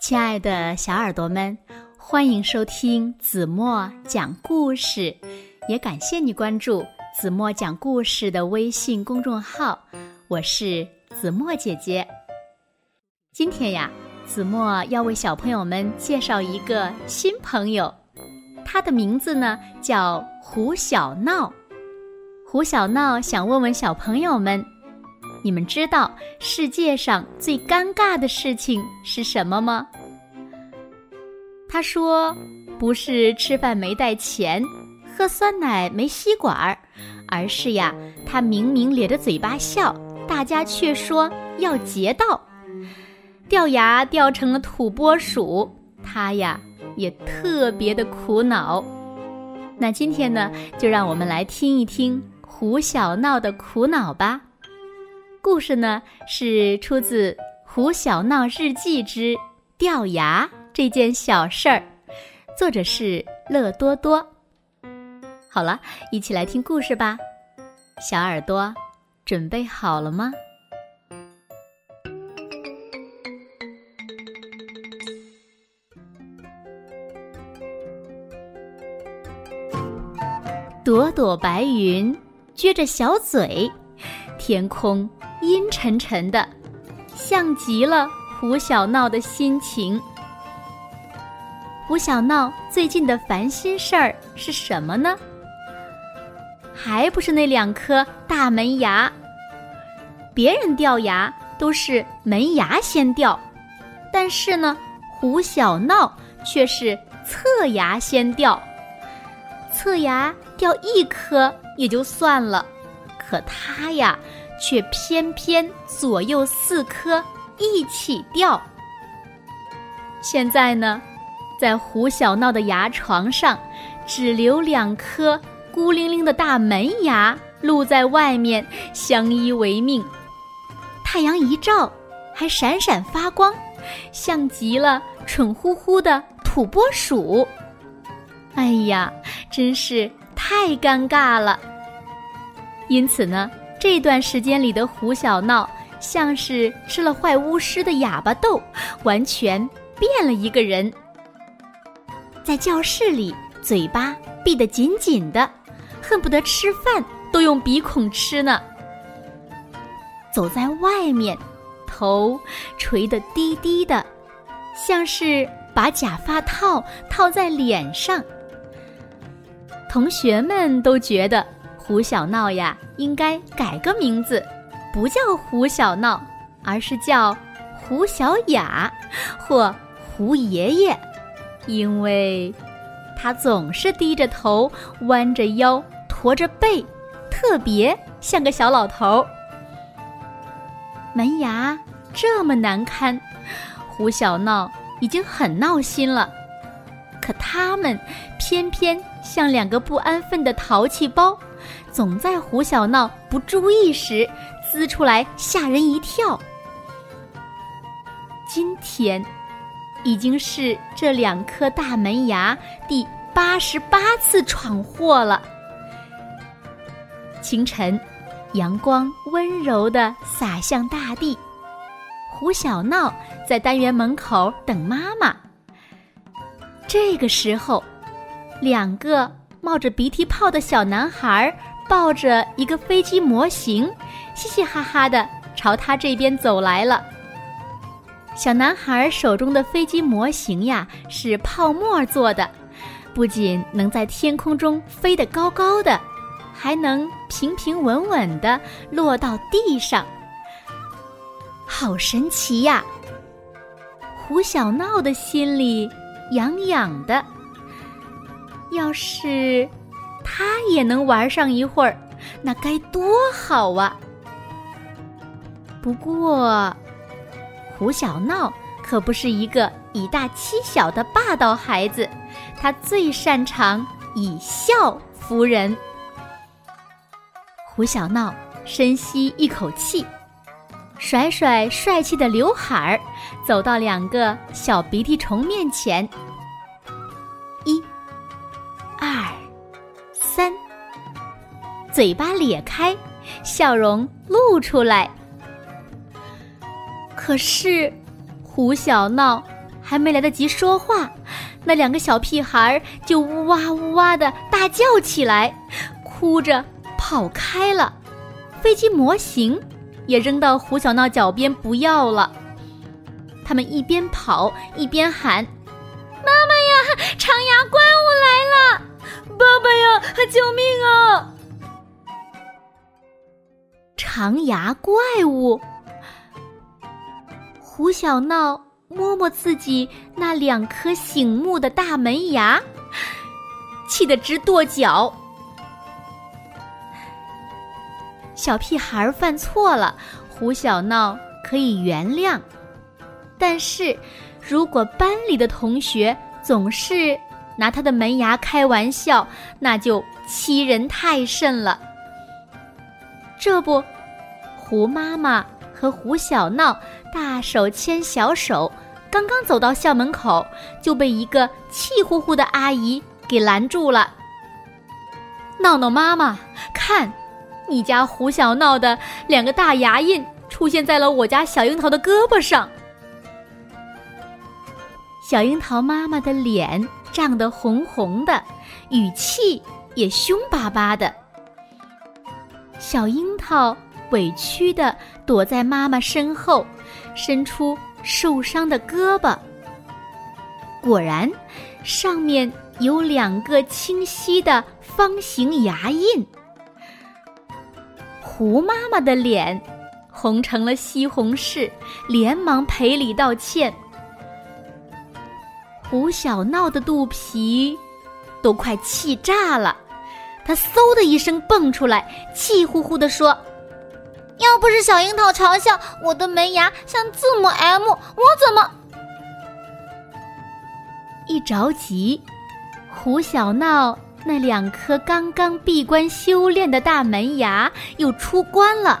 亲爱的小耳朵们，欢迎收听子墨讲故事，也感谢你关注子墨讲故事的微信公众号。我是子墨姐姐。今天呀，子墨要为小朋友们介绍一个新朋友，他的名字呢叫胡小闹。胡小闹想问问小朋友们。你们知道世界上最尴尬的事情是什么吗？他说：“不是吃饭没带钱，喝酸奶没吸管儿，而是呀，他明明咧着嘴巴笑，大家却说要劫道，掉牙掉成了土拨鼠，他呀也特别的苦恼。那今天呢，就让我们来听一听胡小闹的苦恼吧。”故事呢是出自《胡小闹日记之掉牙这件小事儿》，作者是乐多多。好了，一起来听故事吧，小耳朵准备好了吗？朵朵白云撅着小嘴，天空。阴沉沉的，像极了胡小闹的心情。胡小闹最近的烦心事儿是什么呢？还不是那两颗大门牙。别人掉牙都是门牙先掉，但是呢，胡小闹却是侧牙先掉。侧牙掉一颗也就算了，可他呀。却偏偏左右四颗一起掉。现在呢，在胡小闹的牙床上，只留两颗孤零零的大门牙露在外面，相依为命。太阳一照，还闪闪发光，像极了蠢乎乎的土拨鼠。哎呀，真是太尴尬了。因此呢。这段时间里的胡小闹像是吃了坏巫师的哑巴豆，完全变了一个人。在教室里，嘴巴闭得紧紧的，恨不得吃饭都用鼻孔吃呢。走在外面，头垂得低低的，像是把假发套套在脸上。同学们都觉得。胡小闹呀，应该改个名字，不叫胡小闹，而是叫胡小雅或胡爷爷，因为他总是低着头、弯着腰、驼着背，特别像个小老头。门牙这么难堪，胡小闹已经很闹心了，可他们偏偏像两个不安分的淘气包。总在胡小闹不注意时滋出来吓人一跳。今天已经是这两颗大门牙第八十八次闯祸了。清晨，阳光温柔的洒向大地。胡小闹在单元门口等妈妈。这个时候，两个冒着鼻涕泡的小男孩。抱着一个飞机模型，嘻嘻哈哈的朝他这边走来了。小男孩手中的飞机模型呀，是泡沫做的，不仅能在天空中飞得高高的，还能平平稳稳的落到地上。好神奇呀！胡小闹的心里痒痒的。要是……他也能玩上一会儿，那该多好啊！不过，胡小闹可不是一个以大欺小的霸道孩子，他最擅长以笑服人。胡小闹深吸一口气，甩甩帅气的刘海儿，走到两个小鼻涕虫面前。嘴巴咧开，笑容露出来。可是，胡小闹还没来得及说话，那两个小屁孩就呜哇呜哇的大叫起来，哭着跑开了。飞机模型也扔到胡小闹脚边不要了。他们一边跑一边喊：“妈妈呀，长牙怪物来了！爸爸呀，救命啊！”长牙怪物，胡小闹摸摸自己那两颗醒目的大门牙，气得直跺脚。小屁孩犯错了，胡小闹可以原谅，但是，如果班里的同学总是拿他的门牙开玩笑，那就欺人太甚了。这不，胡妈妈和胡小闹大手牵小手，刚刚走到校门口，就被一个气呼呼的阿姨给拦住了。闹闹妈妈，看。你家胡小闹的两个大牙印出现在了我家小樱桃的胳膊上，小樱桃妈妈的脸涨得红红的，语气也凶巴巴的。小樱桃委屈的躲在妈妈身后，伸出受伤的胳膊。果然，上面有两个清晰的方形牙印。胡妈妈的脸红成了西红柿，连忙赔礼道歉。胡小闹的肚皮都快气炸了，他嗖的一声蹦出来，气呼呼地说：“要不是小樱桃嘲笑我的门牙像字母 M，我怎么……”一着急，胡小闹。那两颗刚刚闭关修炼的大门牙又出关了，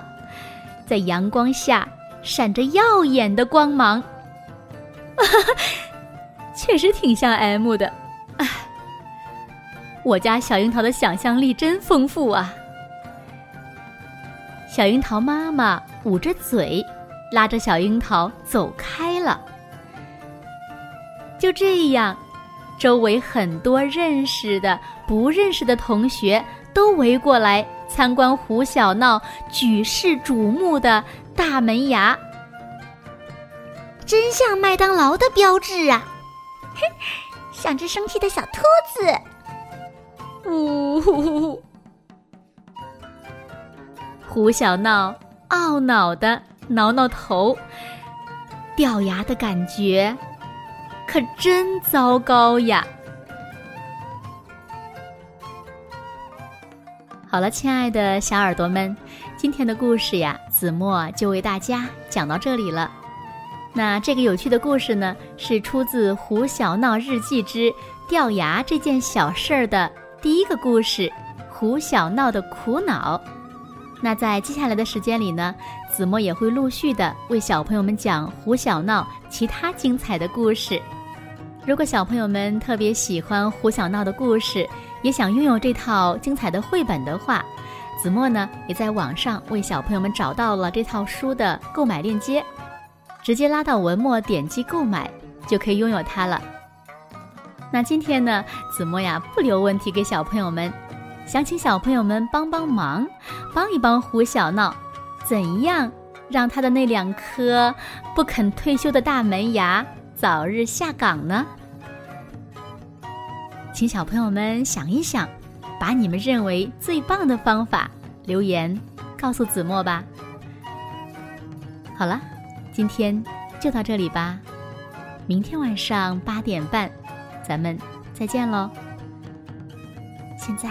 在阳光下闪着耀眼的光芒，哈 哈确实挺像 M 的。我家小樱桃的想象力真丰富啊！小樱桃妈妈捂着嘴，拉着小樱桃走开了。就这样。周围很多认识的、不认识的同学都围过来参观胡小闹举世瞩目的大门牙，真像麦当劳的标志啊！嘿，像只生气的小兔子。呜呼呼呼！胡小闹懊恼的挠挠头，掉牙的感觉。可真糟糕呀！好了，亲爱的小耳朵们，今天的故事呀，子墨就为大家讲到这里了。那这个有趣的故事呢，是出自《胡小闹日记之掉牙这件小事儿》的第一个故事——胡小闹的苦恼。那在接下来的时间里呢，子墨也会陆续的为小朋友们讲胡小闹其他精彩的故事。如果小朋友们特别喜欢胡小闹的故事，也想拥有这套精彩的绘本的话，子墨呢也在网上为小朋友们找到了这套书的购买链接，直接拉到文末点击购买就可以拥有它了。那今天呢，子墨呀不留问题给小朋友们，想请小朋友们帮帮忙，帮一帮胡小闹，怎样让他的那两颗不肯退休的大门牙早日下岗呢？请小朋友们想一想，把你们认为最棒的方法留言告诉子墨吧。好了，今天就到这里吧，明天晚上八点半，咱们再见喽。现在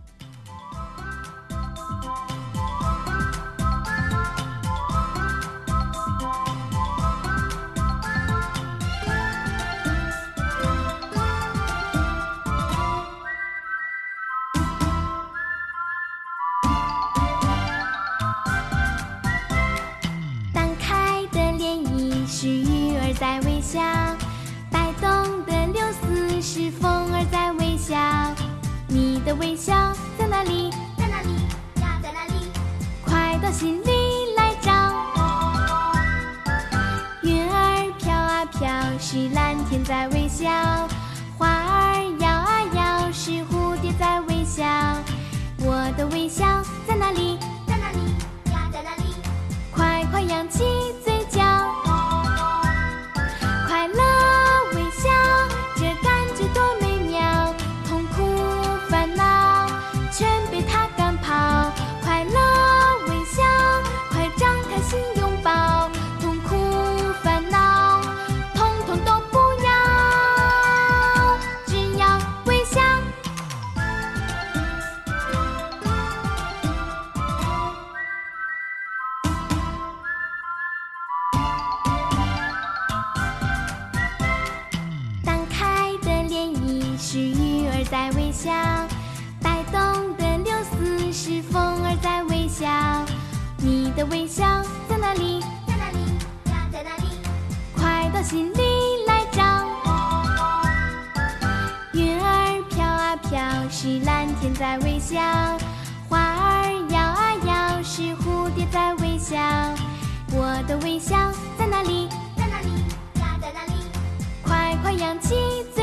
在微笑，摆动的柳丝是风儿在微笑。你的微笑在哪里？在哪里呀？在哪里？快到心里来找。云儿飘啊飘，是蓝天在微笑；花儿摇啊摇，是蝴蝶在微笑。我的微笑微笑在哪里？在哪里呀？在哪里？快到心里来找。云儿飘啊飘，是蓝天在微笑；花儿摇啊摇，是蝴蝶在微笑。我的微笑在哪里？在哪里呀？在哪里？快快扬起嘴。